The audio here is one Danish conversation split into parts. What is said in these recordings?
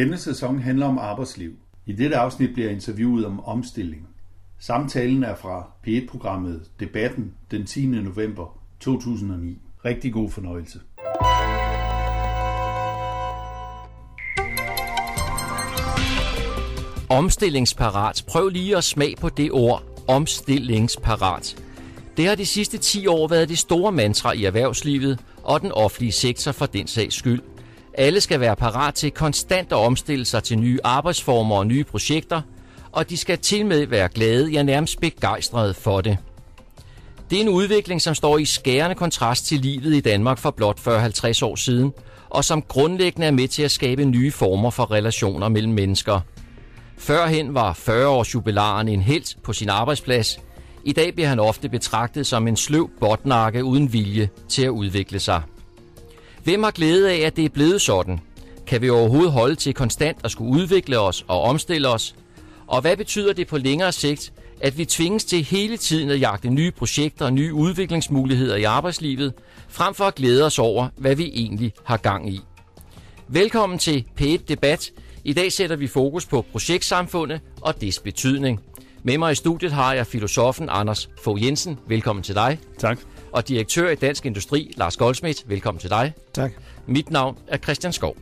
Denne sæson handler om arbejdsliv. I dette afsnit bliver interviewet om omstilling. Samtalen er fra P1-programmet Debatten den 10. november 2009. Rigtig god fornøjelse. Omstillingsparat. Prøv lige at smag på det ord. Omstillingsparat. Det har de sidste 10 år været det store mantra i erhvervslivet og den offentlige sektor for den sags skyld. Alle skal være parat til konstant at omstille sig til nye arbejdsformer og nye projekter, og de skal til med være glade, ja nærmest begejstrede for det. Det er en udvikling, som står i skærende kontrast til livet i Danmark for blot 40-50 år siden, og som grundlæggende er med til at skabe nye former for relationer mellem mennesker. Førhen var 40-års jubilaren en helt på sin arbejdsplads. I dag bliver han ofte betragtet som en sløv botnakke uden vilje til at udvikle sig. Hvem har glæde af, at det er blevet sådan? Kan vi overhovedet holde til konstant at skulle udvikle os og omstille os? Og hvad betyder det på længere sigt, at vi tvinges til hele tiden at jagte nye projekter og nye udviklingsmuligheder i arbejdslivet, frem for at glæde os over, hvad vi egentlig har gang i? Velkommen til P1 Debat. I dag sætter vi fokus på projektsamfundet og dets betydning. Med mig i studiet har jeg filosofen Anders Fogh Jensen. Velkommen til dig. Tak. Og direktør i Dansk Industri, Lars Goldsmith. Velkommen til dig. Tak. Mit navn er Christian Skov.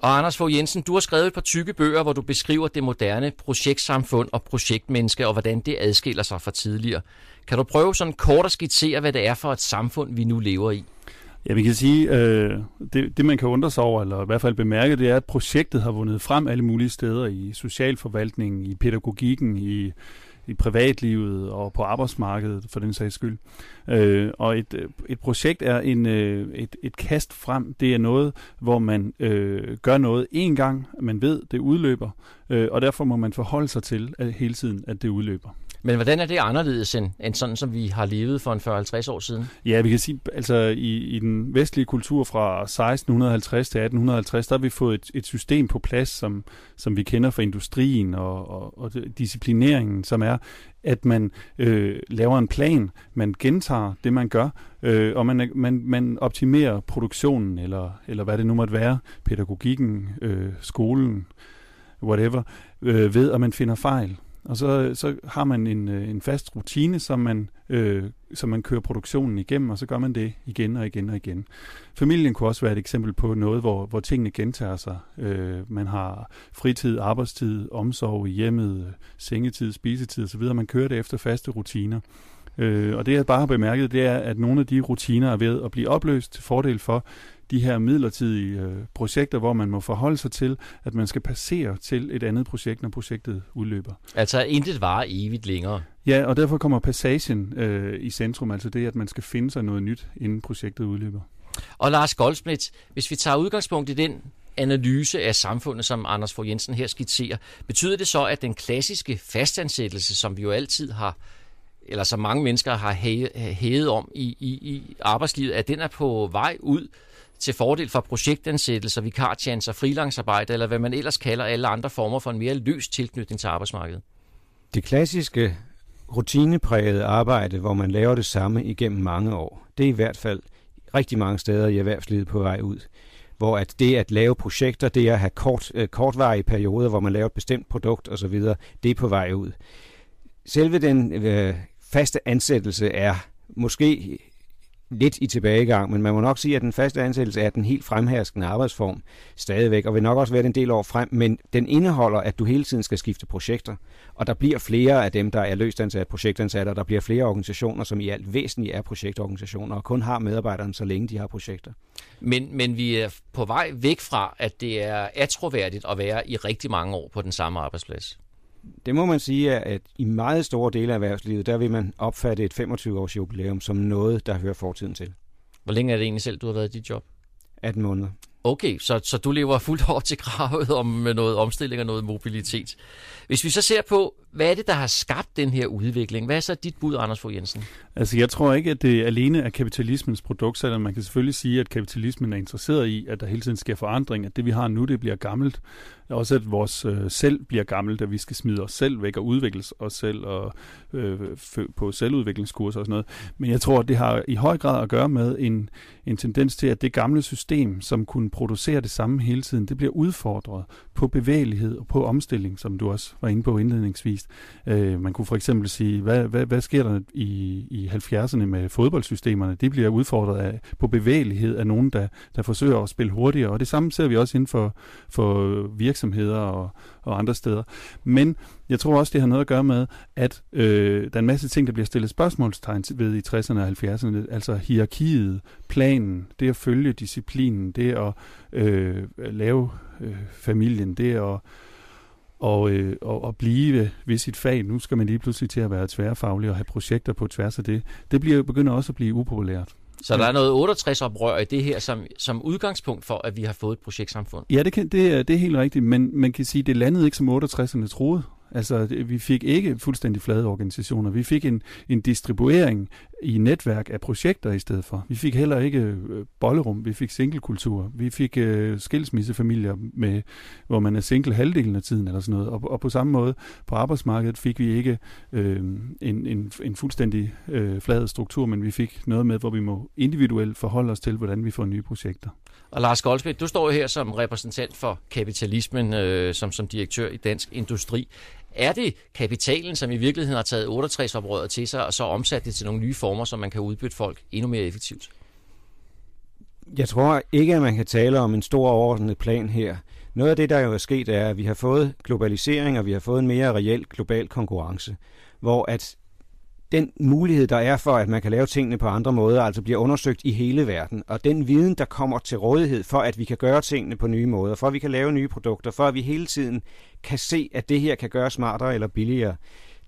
Og Anders Fogh Jensen, du har skrevet et par tykke bøger, hvor du beskriver det moderne projektsamfund og projektmenneske, og hvordan det adskiller sig fra tidligere. Kan du prøve sådan kort at skitsere, hvad det er for et samfund, vi nu lever i? Ja, vi kan sige, øh, det, det man kan undre sig over, eller i hvert fald bemærke, det er, at projektet har vundet frem alle mulige steder i socialforvaltningen, i pædagogikken, i, i privatlivet og på arbejdsmarkedet for den sags skyld. Øh, og et, et projekt er en, øh, et, et kast frem. Det er noget, hvor man øh, gør noget én gang, man ved, det udløber, øh, og derfor må man forholde sig til at hele tiden, at det udløber. Men hvordan er det anderledes end, end sådan, som vi har levet for en 40-50 år siden? Ja, vi kan sige, altså i, i den vestlige kultur fra 1650 til 1850, der har vi fået et, et system på plads, som, som vi kender fra industrien og, og, og disciplineringen, som er, at man øh, laver en plan, man gentager det, man gør, øh, og man, man, man optimerer produktionen, eller, eller hvad det nu måtte være, pædagogikken, øh, skolen, whatever, øh, ved at man finder fejl. Og så, så har man en, øh, en fast rutine, som man, øh, som man kører produktionen igennem, og så gør man det igen og igen og igen. Familien kunne også være et eksempel på noget, hvor, hvor tingene gentager sig. Øh, man har fritid, arbejdstid, omsorg i hjemmet, øh, sengetid, spisetid osv. Man kører det efter faste rutiner. Øh, og det jeg bare har bemærket, det er, at nogle af de rutiner er ved at blive opløst til fordel for de her midlertidige øh, projekter, hvor man må forholde sig til, at man skal passere til et andet projekt, når projektet udløber. Altså intet varer evigt længere. Ja, og derfor kommer passagen øh, i centrum, altså det, at man skal finde sig noget nyt, inden projektet udløber. Og Lars Goldsmith, hvis vi tager udgangspunkt i den analyse af samfundet, som Anders Fogh Jensen her skitserer, betyder det så, at den klassiske fastansættelse, som vi jo altid har eller som mange mennesker har hævet om i, i, i arbejdslivet, at den er på vej ud til fordel for projektansættelser, vikartjenester, freelancearbejde, eller hvad man ellers kalder alle andre former for en mere løs tilknytning til arbejdsmarkedet? Det klassiske rutineprægede arbejde, hvor man laver det samme igennem mange år, det er i hvert fald rigtig mange steder i erhvervslivet på vej ud. Hvor at det at lave projekter, det at have kort, øh, kortvarige perioder, hvor man laver et bestemt produkt osv., det er på vej ud. Selve den øh, faste ansættelse er måske lidt i tilbagegang, men man må nok sige, at den faste ansættelse er den helt fremherskende arbejdsform stadigvæk, og vil nok også være en del år frem, men den indeholder, at du hele tiden skal skifte projekter, og der bliver flere af dem, der er løstansat, projektansatte, og der bliver flere organisationer, som i alt væsentligt er projektorganisationer, og kun har medarbejderne, så længe de har projekter. Men, men vi er på vej væk fra, at det er atroværdigt at være i rigtig mange år på den samme arbejdsplads det må man sige, at i meget store dele af erhvervslivet, der vil man opfatte et 25-års jubilæum som noget, der hører fortiden til. Hvor længe er det egentlig selv, du har været i dit job? 18 måneder. Okay, så, så du lever fuldt over til kravet om noget omstilling og noget mobilitet. Hvis vi så ser på, hvad er det, der har skabt den her udvikling? Hvad er så dit bud, Anders Fogh Jensen? Altså, jeg tror ikke, at det alene er kapitalismens produkt, selvom man kan selvfølgelig sige, at kapitalismen er interesseret i, at der hele tiden sker forandring, at det, vi har nu, det bliver gammelt. Også at vores øh, selv bliver gammelt, at vi skal smide os selv væk og udvikle os selv og øh, på selvudviklingskurser og sådan noget. Men jeg tror, at det har i høj grad at gøre med en, en tendens til, at det gamle system, som kunne producere det samme hele tiden, det bliver udfordret på bevægelighed og på omstilling, som du også var inde på indledningsvis. Øh, man kunne for eksempel sige, hvad, hvad, hvad sker der i, i 70'erne med fodboldsystemerne? De bliver udfordret af, på bevægelighed af nogen, der, der forsøger at spille hurtigere, og det samme ser vi også inden for, for virksomheder og, og andre steder. Men jeg tror også, det har noget at gøre med, at øh, der er en masse ting, der bliver stillet spørgsmålstegn ved i 60'erne og 70'erne. Altså hierarkiet, planen, det at følge disciplinen, det at øh, lave øh, familien, det at og, øh, og, og blive ved sit fag. Nu skal man lige pludselig til at være tværfaglig og have projekter på tværs af det. Det bliver begynder også at blive upopulært. Så der er noget 68-oprør i det her som, som udgangspunkt for, at vi har fået et projektsamfund? Ja, det, kan, det, er, det er helt rigtigt, men man kan sige, at det landede ikke som 68'erne troede. Altså, vi fik ikke fuldstændig flade organisationer. Vi fik en, en distribuering i netværk af projekter i stedet for. Vi fik heller ikke øh, bollerum, vi fik singlekultur. Vi fik øh, skilsmissefamilier, med, hvor man er single halvdelen af tiden eller sådan noget. Og, og på samme måde på arbejdsmarkedet fik vi ikke øh, en, en, en fuldstændig øh, flad struktur, men vi fik noget med, hvor vi må individuelt forholde os til, hvordan vi får nye projekter. Og Lars Goldsmith, du står her som repræsentant for kapitalismen, øh, som, som direktør i Dansk Industri. Er det kapitalen, som i virkeligheden har taget 68-oprøret til sig, og så omsat det til nogle nye former, som man kan udbytte folk endnu mere effektivt? Jeg tror ikke, at man kan tale om en stor overordnet plan her. Noget af det, der jo er sket, er, at vi har fået globalisering, og vi har fået en mere reel global konkurrence, hvor at den mulighed, der er for, at man kan lave tingene på andre måder, altså bliver undersøgt i hele verden. Og den viden, der kommer til rådighed for, at vi kan gøre tingene på nye måder, for at vi kan lave nye produkter, for at vi hele tiden kan se, at det her kan gøres smartere eller billigere,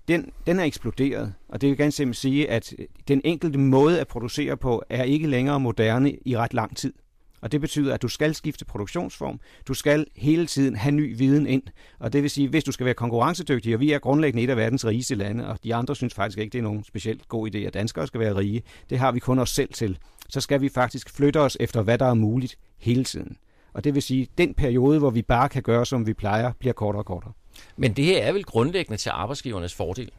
den, den er eksploderet. Og det vil gerne simpelthen sige, at den enkelte måde at producere på er ikke længere moderne i ret lang tid. Og det betyder, at du skal skifte produktionsform. Du skal hele tiden have ny viden ind. Og det vil sige, hvis du skal være konkurrencedygtig, og vi er grundlæggende et af verdens rigeste lande, og de andre synes faktisk ikke, det er nogen specielt god idé, at danskere skal være rige. Det har vi kun os selv til. Så skal vi faktisk flytte os efter, hvad der er muligt hele tiden. Og det vil sige, at den periode, hvor vi bare kan gøre, som vi plejer, bliver kortere og kortere. Men det her er vel grundlæggende til arbejdsgivernes fordel?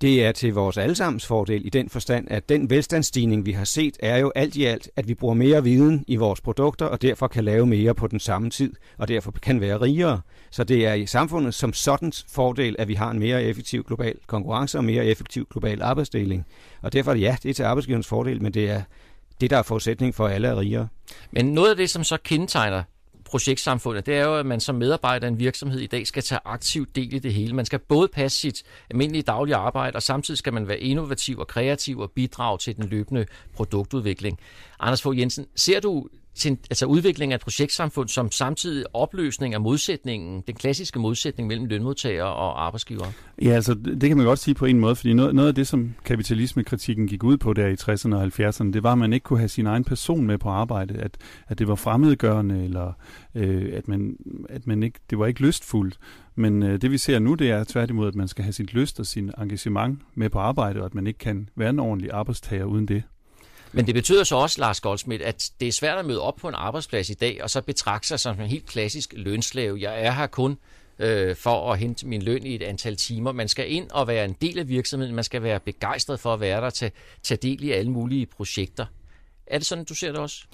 Det er til vores allesammens fordel i den forstand, at den velstandsstigning, vi har set, er jo alt i alt, at vi bruger mere viden i vores produkter, og derfor kan lave mere på den samme tid, og derfor kan være rigere. Så det er i samfundet som sådan fordel, at vi har en mere effektiv global konkurrence og mere effektiv global arbejdsdeling. Og derfor det ja, det er til arbejdsgivernes fordel, men det er det, der er forudsætning for, at alle er rigere. Men noget af det, som så kendetegner projektsamfundet, det er jo, at man som medarbejder i en virksomhed i dag skal tage aktiv del i det hele. Man skal både passe sit almindelige daglige arbejde, og samtidig skal man være innovativ og kreativ og bidrage til den løbende produktudvikling. Anders Fogh Jensen, ser du til, altså udvikling af et projektsamfund som samtidig opløsning af modsætningen, den klassiske modsætning mellem lønmodtagere og arbejdsgivere? Ja, altså det kan man godt sige på en måde, fordi noget, noget af det, som kapitalismekritikken gik ud på der i 60'erne og 70'erne, det var, at man ikke kunne have sin egen person med på arbejde, at, at det var fremmedgørende, eller øh, at, man, at man ikke, det var ikke lystfuldt. Men øh, det vi ser nu, det er tværtimod, at man skal have sin lyst og sin engagement med på arbejde, og at man ikke kan være en ordentlig arbejdstager uden det. Men det betyder så også, Lars Goldsmith, at det er svært at møde op på en arbejdsplads i dag, og så betragte sig som en helt klassisk lønslave. Jeg er her kun øh, for at hente min løn i et antal timer. Man skal ind og være en del af virksomheden. Man skal være begejstret for at være der, tage, tage del i alle mulige projekter. Er det sådan, du ser det også?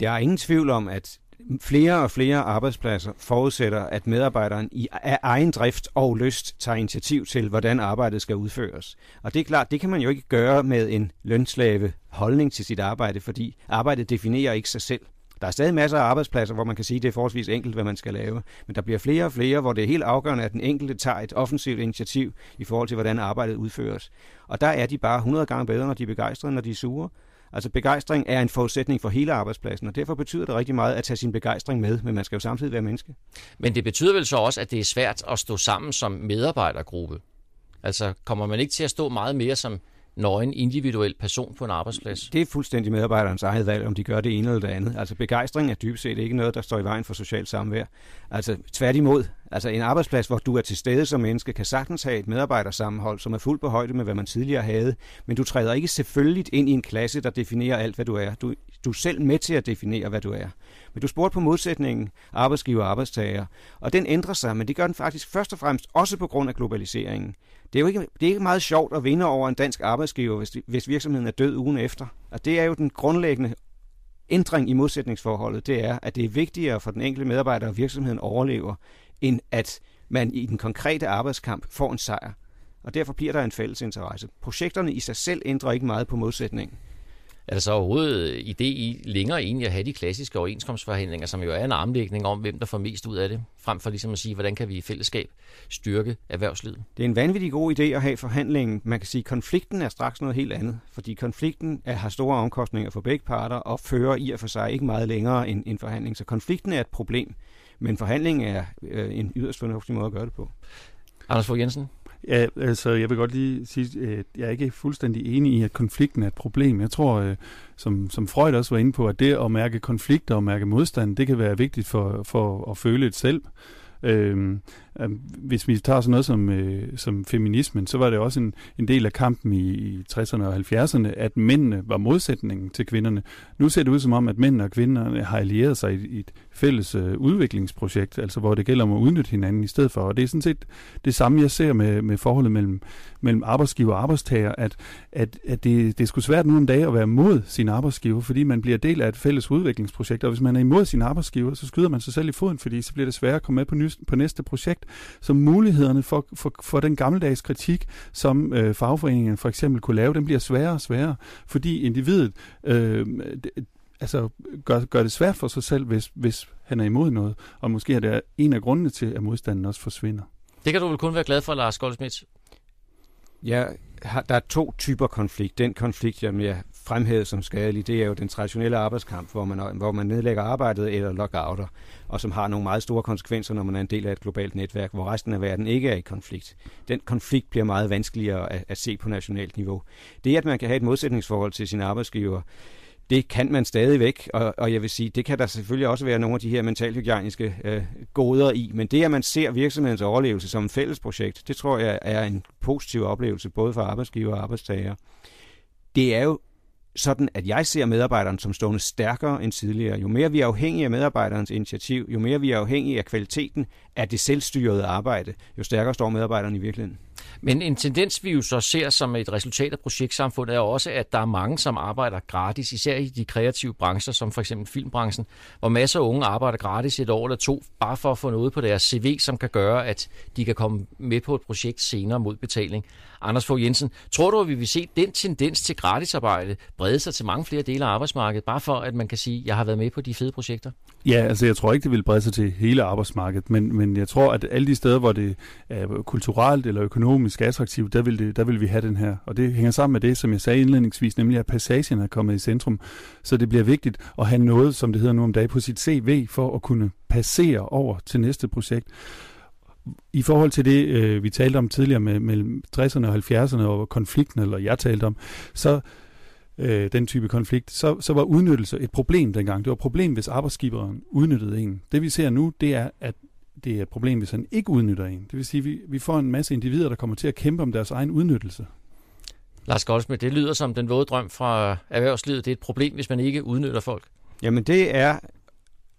Der er ingen tvivl om, at flere og flere arbejdspladser forudsætter, at medarbejderen i af egen drift og lyst tager initiativ til, hvordan arbejdet skal udføres. Og det er klart, det kan man jo ikke gøre med en lønslave holdning til sit arbejde, fordi arbejdet definerer ikke sig selv. Der er stadig masser af arbejdspladser, hvor man kan sige, at det er forholdsvis enkelt, hvad man skal lave. Men der bliver flere og flere, hvor det er helt afgørende, at den enkelte tager et offensivt initiativ i forhold til, hvordan arbejdet udføres. Og der er de bare 100 gange bedre, når de er begejstrede, når de er sure. Altså begejstring er en forudsætning for hele arbejdspladsen, og derfor betyder det rigtig meget at tage sin begejstring med, men man skal jo samtidig være menneske. Men det betyder vel så også, at det er svært at stå sammen som medarbejdergruppe? Altså kommer man ikke til at stå meget mere som nøgen individuel person på en arbejdsplads? Det er fuldstændig medarbejderens eget valg, om de gør det ene eller det andet. Altså begejstring er dybest set ikke noget, der står i vejen for socialt samvær. Altså tværtimod, Altså en arbejdsplads, hvor du er til stede som menneske, kan sagtens have et medarbejdersammenhold, som er fuldt på højde med, hvad man tidligere havde, men du træder ikke selvfølgelig ind i en klasse, der definerer alt, hvad du er. Du, du er selv med til at definere, hvad du er. Men du spurgte på modsætningen arbejdsgiver og arbejdstager, og den ændrer sig, men det gør den faktisk først og fremmest også på grund af globaliseringen. Det er jo ikke, det er ikke meget sjovt at vinde over en dansk arbejdsgiver, hvis, hvis virksomheden er død ugen efter. Og det er jo den grundlæggende ændring i modsætningsforholdet, det er, at det er vigtigere for den enkelte medarbejder, at virksomheden overlever, end at man i den konkrete arbejdskamp får en sejr. Og derfor bliver der en fælles interesse. Projekterne i sig selv ændrer ikke meget på modsætningen. Er der så overhovedet idé i længere egentlig at have de klassiske overenskomstforhandlinger, som jo er en armlægning om, hvem der får mest ud af det, frem for ligesom at sige, hvordan kan vi i fællesskab styrke erhvervslivet? Det er en vanvittig god idé at have forhandlingen. Man kan sige, at konflikten er straks noget helt andet, fordi konflikten er, har store omkostninger for begge parter og fører i og for sig ikke meget længere end en forhandling. Så konflikten er et problem, men forhandlingen er øh, en yderst fornuftig måde at gøre det på. Anders Fogh Jensen? Ja, altså jeg vil godt lige sige, at jeg er ikke fuldstændig enig i, at konflikten er et problem. Jeg tror, øh, som, som Freud også var inde på, at det at mærke konflikter og mærke modstand, det kan være vigtigt for, for at føle et selv. Øhm, øh, hvis vi tager sådan noget som, øh, som feminismen, så var det også en, en del af kampen i, i 60'erne og 70'erne, at mændene var modsætningen til kvinderne. Nu ser det ud som om, at mænd og kvinderne har allieret sig i, i et fælles øh, udviklingsprojekt, altså hvor det gælder om at udnytte hinanden i stedet for. Og det er sådan set det samme, jeg ser med, med forholdet mellem, mellem arbejdsgiver og arbejdstager, at, at, at det, det er sgu svært nu en dag at være mod sin arbejdsgiver, fordi man bliver del af et fælles udviklingsprojekt, og hvis man er imod sin arbejdsgiver, så skyder man sig selv i foden, fordi så bliver det sværere at komme med på, nye på næste projekt. Så mulighederne for, for, for den gammeldags kritik, som øh, fagforeningen for eksempel kunne lave, den bliver sværere og sværere, fordi individet øh, altså, gør, gør det svært for sig selv, hvis, hvis han er imod noget. Og måske er det en af grundene til, at modstanden også forsvinder. Det kan du vel kun være glad for, Lars Goldsmith? Ja, der er to typer konflikt. Den konflikt, jeg mere fremhævet som skadelig, det er jo den traditionelle arbejdskamp, hvor man, hvor man nedlægger arbejdet eller lockouter, og som har nogle meget store konsekvenser, når man er en del af et globalt netværk, hvor resten af verden ikke er i konflikt. Den konflikt bliver meget vanskeligere at, at se på nationalt niveau. Det, at man kan have et modsætningsforhold til sin arbejdsgiver, det kan man stadigvæk, og, og jeg vil sige, det kan der selvfølgelig også være nogle af de her mentalhygiejniske øh, goder i, men det, at man ser virksomhedens overlevelse som et fælles projekt, det tror jeg er en positiv oplevelse, både for arbejdsgiver og arbejdstager. Det er jo sådan, at jeg ser medarbejderen som stående stærkere end tidligere. Jo mere vi er afhængige af medarbejderens initiativ, jo mere vi er afhængige af kvaliteten af det selvstyrede arbejde, jo stærkere står medarbejderen i virkeligheden. Men en tendens, vi jo så ser som et resultat af projektsamfundet, er også, at der er mange, som arbejder gratis, især i de kreative brancher, som for eksempel filmbranchen, hvor masser af unge arbejder gratis et år eller to, bare for at få noget på deres CV, som kan gøre, at de kan komme med på et projekt senere mod betaling. Anders Fogh Jensen, tror du, at vi vil se den tendens til gratisarbejde brede sig til mange flere dele af arbejdsmarkedet, bare for at man kan sige, at jeg har været med på de fede projekter? Ja, altså jeg tror ikke, det vil brede sig til hele arbejdsmarkedet, men, men jeg tror, at alle de steder, hvor det er kulturelt eller økonomisk økonomisk attraktivt, der vil, det, der vil vi have den her. Og det hænger sammen med det, som jeg sagde indledningsvis, nemlig at passagen er kommet i centrum. Så det bliver vigtigt at have noget, som det hedder nu om dagen, på sit CV, for at kunne passere over til næste projekt. I forhold til det, øh, vi talte om tidligere med, mellem 60'erne og 70'erne og konflikten, eller jeg talte om, så øh, den type konflikt, så, så var udnyttelse et problem dengang. Det var et problem, hvis arbejdsgiveren udnyttede en. Det vi ser nu, det er, at det er et problem, hvis han ikke udnytter en. Det vil sige, at vi, vi får en masse individer, der kommer til at kæmpe om deres egen udnyttelse. Lars Goldsmith, det lyder som den våde drøm fra erhvervslivet. Det er et problem, hvis man ikke udnytter folk. Jamen det er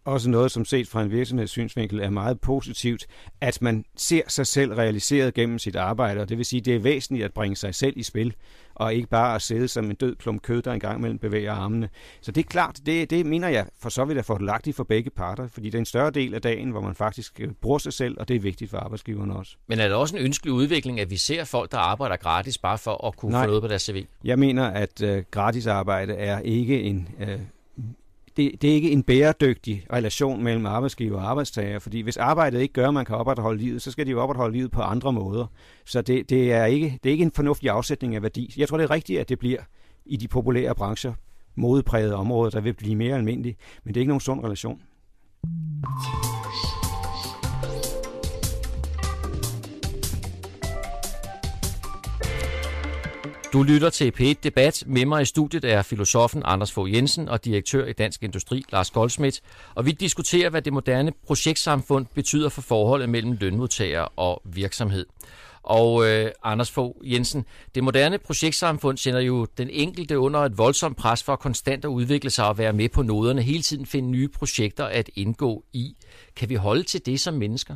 også noget, som set fra en virksomhedssynsvinkel er meget positivt, at man ser sig selv realiseret gennem sit arbejde, og det vil sige, det er væsentligt at bringe sig selv i spil, og ikke bare at sidde som en død klump kød, der engang mellem bevæger armene. Så det er klart, det, det mener jeg for så vidt er fordelagtigt for begge parter, fordi det er en større del af dagen, hvor man faktisk øh, bruger sig selv, og det er vigtigt for arbejdsgiverne også. Men er det også en ønskelig udvikling, at vi ser folk, der arbejder gratis, bare for at kunne Nej, få noget på deres CV? Jeg mener, at uh, gratis arbejde er ikke en uh, det, det er ikke en bæredygtig relation mellem arbejdsgiver og arbejdstager, fordi hvis arbejdet ikke gør, at man kan opretholde livet, så skal de jo opretholde livet på andre måder. Så det, det, er ikke, det er ikke en fornuftig afsætning af værdi. Jeg tror, det er rigtigt, at det bliver i de populære brancher, modeprægede områder, der vil blive mere almindelige, men det er ikke nogen sund relation. Du lytter til P1 Debat. Med mig i studiet er filosofen Anders Fogh Jensen og direktør i Dansk Industri Lars Goldsmith. Og vi diskuterer, hvad det moderne projektsamfund betyder for forholdet mellem lønmodtager og virksomhed. Og øh, Anders Fogh Jensen, det moderne projektsamfund sender jo den enkelte under et voldsomt pres for konstant at udvikle sig og være med på noderne, hele tiden finde nye projekter at indgå i. Kan vi holde til det som mennesker?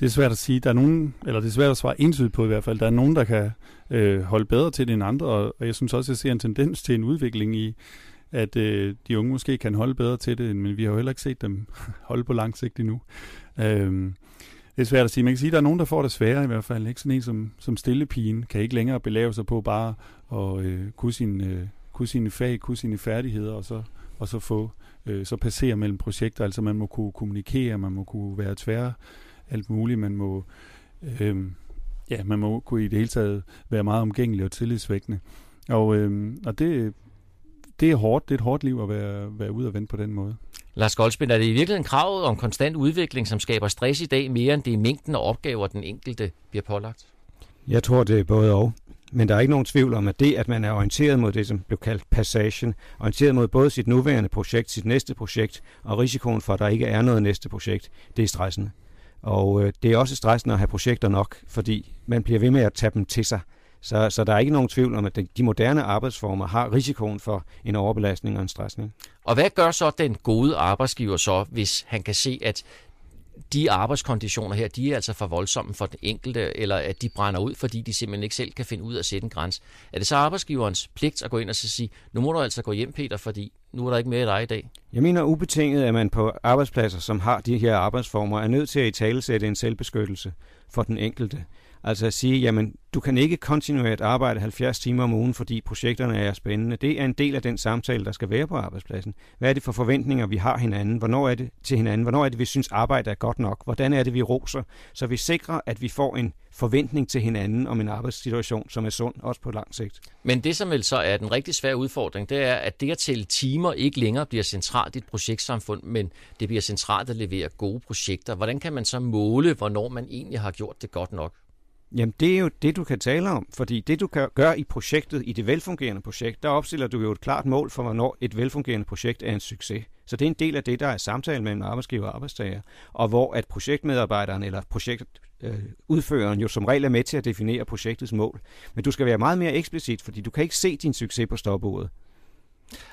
Det er svært at sige. Der er nogen, eller det er svært at svare entydigt på i hvert fald. Der er nogen, der kan øh, holde bedre til det end andre, og, og jeg synes også, at jeg ser en tendens til en udvikling i, at øh, de unge måske kan holde bedre til det, men vi har jo heller ikke set dem holde på lang sigt endnu. Øh, det er svært at sige. Man kan sige, at der er nogen, der får det sværere i hvert fald. Ikke? Sådan en som, som stillepigen kan ikke længere belave sig på bare at øh, kunne, sin, øh, kunne sine fag, kunne sine færdigheder, og så, og så få øh, så passere mellem projekter. Altså man må kunne kommunikere, man må kunne være tvær, alt muligt. Man må, øh, ja, man må kunne i det hele taget være meget omgængelig og tillidsvækkende. Og, øh, og det, det er hårdt. Det er et hårdt liv at være, være ude og vente på den måde. Lars Goldspind, er det i virkeligheden kravet om konstant udvikling, som skaber stress i dag, mere end det er mængden af opgaver, den enkelte bliver pålagt? Jeg tror, det er både og. Men der er ikke nogen tvivl om, at det, at man er orienteret mod det, som blev kaldt passation, orienteret mod både sit nuværende projekt, sit næste projekt, og risikoen for, at der ikke er noget næste projekt, det er stressende. Og øh, det er også stressende at have projekter nok, fordi man bliver ved med at tage dem til sig. Så, så der er ikke nogen tvivl om, at de moderne arbejdsformer har risikoen for en overbelastning og en stressning. Og hvad gør så den gode arbejdsgiver så, hvis han kan se, at de arbejdskonditioner her, de er altså for voldsomme for den enkelte, eller at de brænder ud, fordi de simpelthen ikke selv kan finde ud af at sætte en grænse. Er det så arbejdsgiverens pligt at gå ind og sige, nu må du altså gå hjem, Peter, fordi nu er der ikke mere i dig i dag? Jeg mener ubetinget, at man på arbejdspladser, som har de her arbejdsformer, er nødt til at i tale sætte en selvbeskyttelse for den enkelte. Altså at sige, jamen, du kan ikke kontinuerligt arbejde 70 timer om ugen, fordi projekterne er spændende. Det er en del af den samtale, der skal være på arbejdspladsen. Hvad er det for forventninger, vi har hinanden? Hvornår er det til hinanden? Hvornår er det, vi synes, arbejde er godt nok? Hvordan er det, vi roser? Så vi sikrer, at vi får en forventning til hinanden om en arbejdssituation, som er sund, også på lang sigt. Men det, som vel så er den rigtig svære udfordring, det er, at det at tælle timer ikke længere bliver centralt i et projektsamfund, men det bliver centralt at levere gode projekter. Hvordan kan man så måle, hvornår man egentlig har gjort det godt nok? Jamen, det er jo det, du kan tale om, fordi det, du kan gøre i projektet, i det velfungerende projekt, der opstiller du jo et klart mål for, hvornår et velfungerende projekt er en succes. Så det er en del af det, der er samtale mellem arbejdsgiver og arbejdstager, og hvor at projektmedarbejderen eller projektudføreren øh, jo som regel er med til at definere projektets mål. Men du skal være meget mere eksplicit, fordi du kan ikke se din succes på stopordet.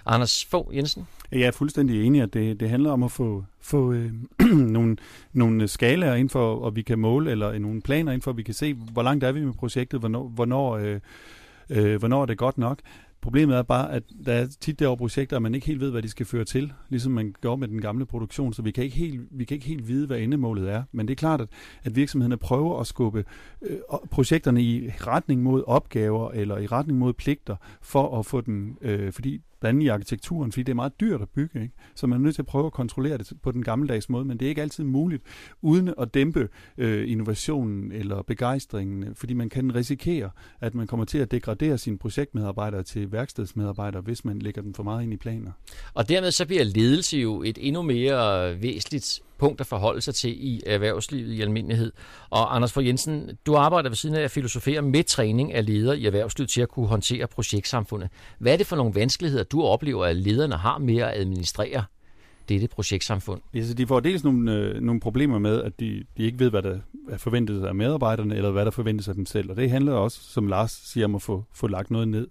Anders Fogh Jensen? Jeg er fuldstændig enig, at det, det handler om at få, få øh, nogle, nogle skalaer ind for, og vi kan måle, eller nogle planer ind for, at vi kan se, hvor langt er vi med projektet, hvornår, hvornår, øh, øh, hvornår er det godt nok. Problemet er bare, at der er tit derovre projekter, at man ikke helt ved, hvad de skal føre til, ligesom man gjorde med den gamle produktion, så vi kan ikke helt, vi kan ikke helt vide, hvad endemålet er. Men det er klart, at, at virksomhederne prøver at skubbe øh, projekterne i retning mod opgaver eller i retning mod pligter, for at få dem, øh, fordi blandt andet i arkitekturen, fordi det er meget dyrt at bygge, ikke? så man er nødt til at prøve at kontrollere det på den gammeldags måde, men det er ikke altid muligt, uden at dæmpe øh, innovationen eller begejstringen, fordi man kan risikere, at man kommer til at degradere sine projektmedarbejdere til værkstedsmedarbejdere, hvis man lægger dem for meget ind i planer. Og dermed så bliver ledelse jo et endnu mere væsentligt punkt at forholde sig til i erhvervslivet i almindelighed. Og Anders for Jensen, du arbejder ved siden af at filosofere med træning af ledere i erhvervslivet til at kunne håndtere projektsamfundet. Hvad er det for nogle vanskeligheder, du oplever, at lederne har med at administrere dette projektsamfund? Ja, så de får dels nogle, øh, nogle problemer med, at de, de ikke ved, hvad der er forventet af medarbejderne, eller hvad der forventes af dem selv. Og det handler også, som Lars siger, om at få, få lagt noget ned.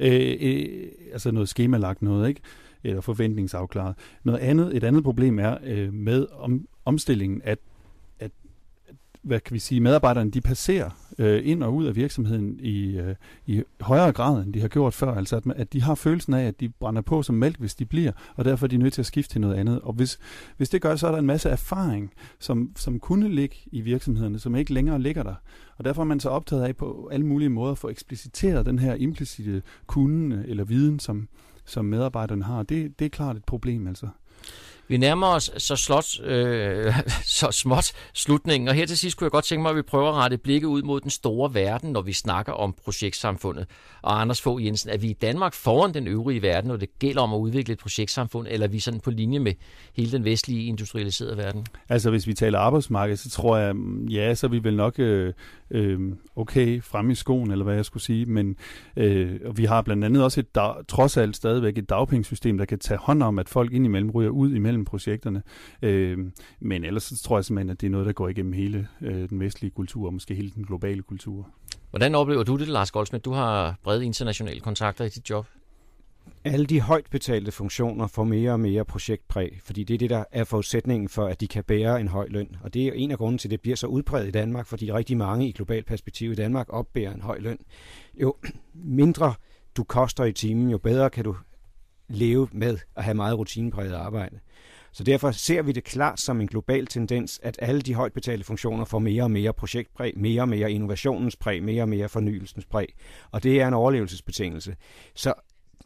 Øh, øh, altså noget skemalagt noget, ikke? Eller forventningsafklaret. Noget andet, et andet problem er øh, med om, omstillingen, at, at, hvad kan vi sige, medarbejderne de passerer øh, ind og ud af virksomheden i, øh, i højere grad, end de har gjort før. Altså at, at de har følelsen af, at de brænder på som mælk, hvis de bliver, og derfor er de nødt til at skifte til noget andet. Og hvis, hvis det gør, så er der en masse erfaring, som, som kunne ligge i virksomhederne, som ikke længere ligger der. Og derfor er man så optaget af på alle mulige måder at få ekspliciteret den her implicite kunde øh, eller viden, som, som medarbejderne har. Det, det er klart et problem altså. Vi nærmer os så, slot, øh, så småt slutningen, og her til sidst kunne jeg godt tænke mig, at vi prøver at rette blikket ud mod den store verden, når vi snakker om projektsamfundet. Og Anders Fogh Jensen, er vi i Danmark foran den øvrige verden, når det gælder om at udvikle et projektsamfund, eller er vi sådan på linje med hele den vestlige industrialiserede verden? Altså hvis vi taler arbejdsmarked, så tror jeg, mm, ja, så er vi vel nok øh, øh, okay frem i skoen, eller hvad jeg skulle sige, men øh, vi har blandt andet også et trods alt stadigvæk et dagpengesystem, der kan tage hånd om, at folk indimellem ryger ud imellem projekterne. Øh, men ellers så tror jeg simpelthen, at det er noget, der går igennem hele øh, den vestlige kultur, og måske hele den globale kultur. Hvordan oplever du det, Lars Goldsmith? Du har brede internationale kontakter i dit job. Alle de højt betalte funktioner får mere og mere projektpræg, fordi det er det, der er forudsætningen for, at de kan bære en høj løn. Og det er en af grunden til, at det bliver så udbredt i Danmark, fordi rigtig mange i globalt perspektiv i Danmark opbærer en høj løn. Jo mindre du koster i timen, jo bedre kan du leve med at have meget rutinepræget arbejde. Så derfor ser vi det klart som en global tendens, at alle de højt betalte funktioner får mere og mere projektpræg, mere og mere innovationens præg, mere og mere fornyelsens præg. Og det er en overlevelsesbetingelse. Så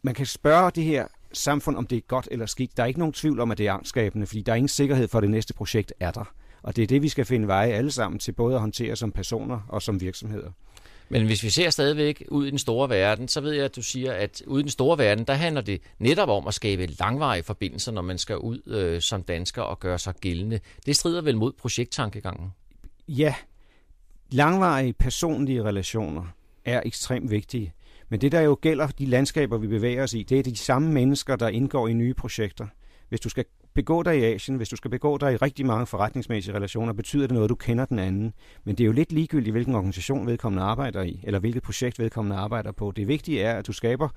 man kan spørge det her samfund, om det er godt eller skidt. Der er ikke nogen tvivl om, at det er angstskabende, fordi der er ingen sikkerhed for, at det næste projekt er der. Og det er det, vi skal finde veje alle sammen til både at håndtere som personer og som virksomheder. Men hvis vi ser stadigvæk ud i den store verden, så ved jeg, at du siger, at ude i den store verden, der handler det netop om at skabe langvarige forbindelser, når man skal ud øh, som dansker og gøre sig gældende. Det strider vel mod projekttankegangen? Ja, langvarige personlige relationer er ekstremt vigtige. Men det, der jo gælder de landskaber, vi bevæger os i, det er de samme mennesker, der indgår i nye projekter. Hvis du skal begå dig i Asien, hvis du skal begå dig i rigtig mange forretningsmæssige relationer, betyder det noget, at du kender den anden. Men det er jo lidt ligegyldigt, hvilken organisation vedkommende arbejder i, eller hvilket projekt vedkommende arbejder på. Det vigtige er, at du skaber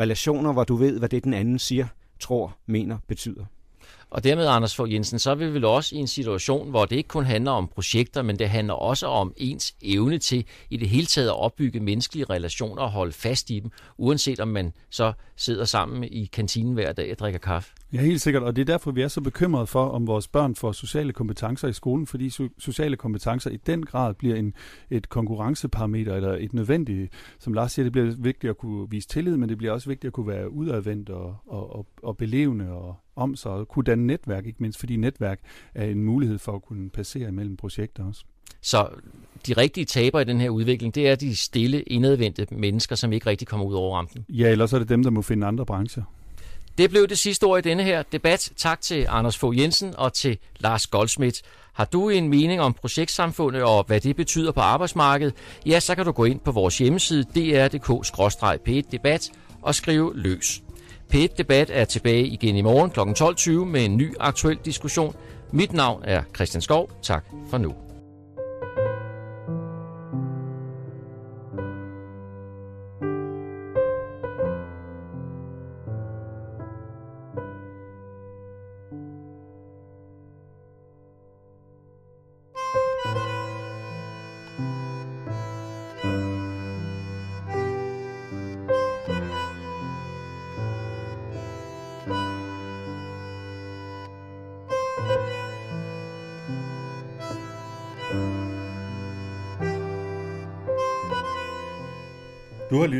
relationer, hvor du ved, hvad det den anden siger, tror, mener, betyder. Og dermed, Anders Fogh Jensen, så er vi vel også i en situation, hvor det ikke kun handler om projekter, men det handler også om ens evne til i det hele taget at opbygge menneskelige relationer og holde fast i dem, uanset om man så sidder sammen i kantinen hver dag og drikker kaffe. Ja, helt sikkert, og det er derfor, vi er så bekymrede for, om vores børn får sociale kompetencer i skolen, fordi sociale kompetencer i den grad bliver en, et konkurrenceparameter, eller et nødvendigt, som Lars siger, det bliver vigtigt at kunne vise tillid, men det bliver også vigtigt at kunne være udadvendt og, og, og, og belevende og om sig, og kunne danne netværk, ikke mindst fordi netværk er en mulighed for at kunne passere imellem projekter også. Så de rigtige taber i den her udvikling, det er de stille, indadvendte mennesker, som ikke rigtig kommer ud over rampen. Ja, ellers er det dem, der må finde andre brancher. Det blev det sidste ord i denne her debat. Tak til Anders Fogh Jensen og til Lars Goldsmith. Har du en mening om projektsamfundet og hvad det betyder på arbejdsmarkedet, ja, så kan du gå ind på vores hjemmeside dr.dk-debat og skrive løs p Debat er tilbage igen i morgen kl. 12.20 med en ny aktuel diskussion. Mit navn er Christian Skov. Tak for nu.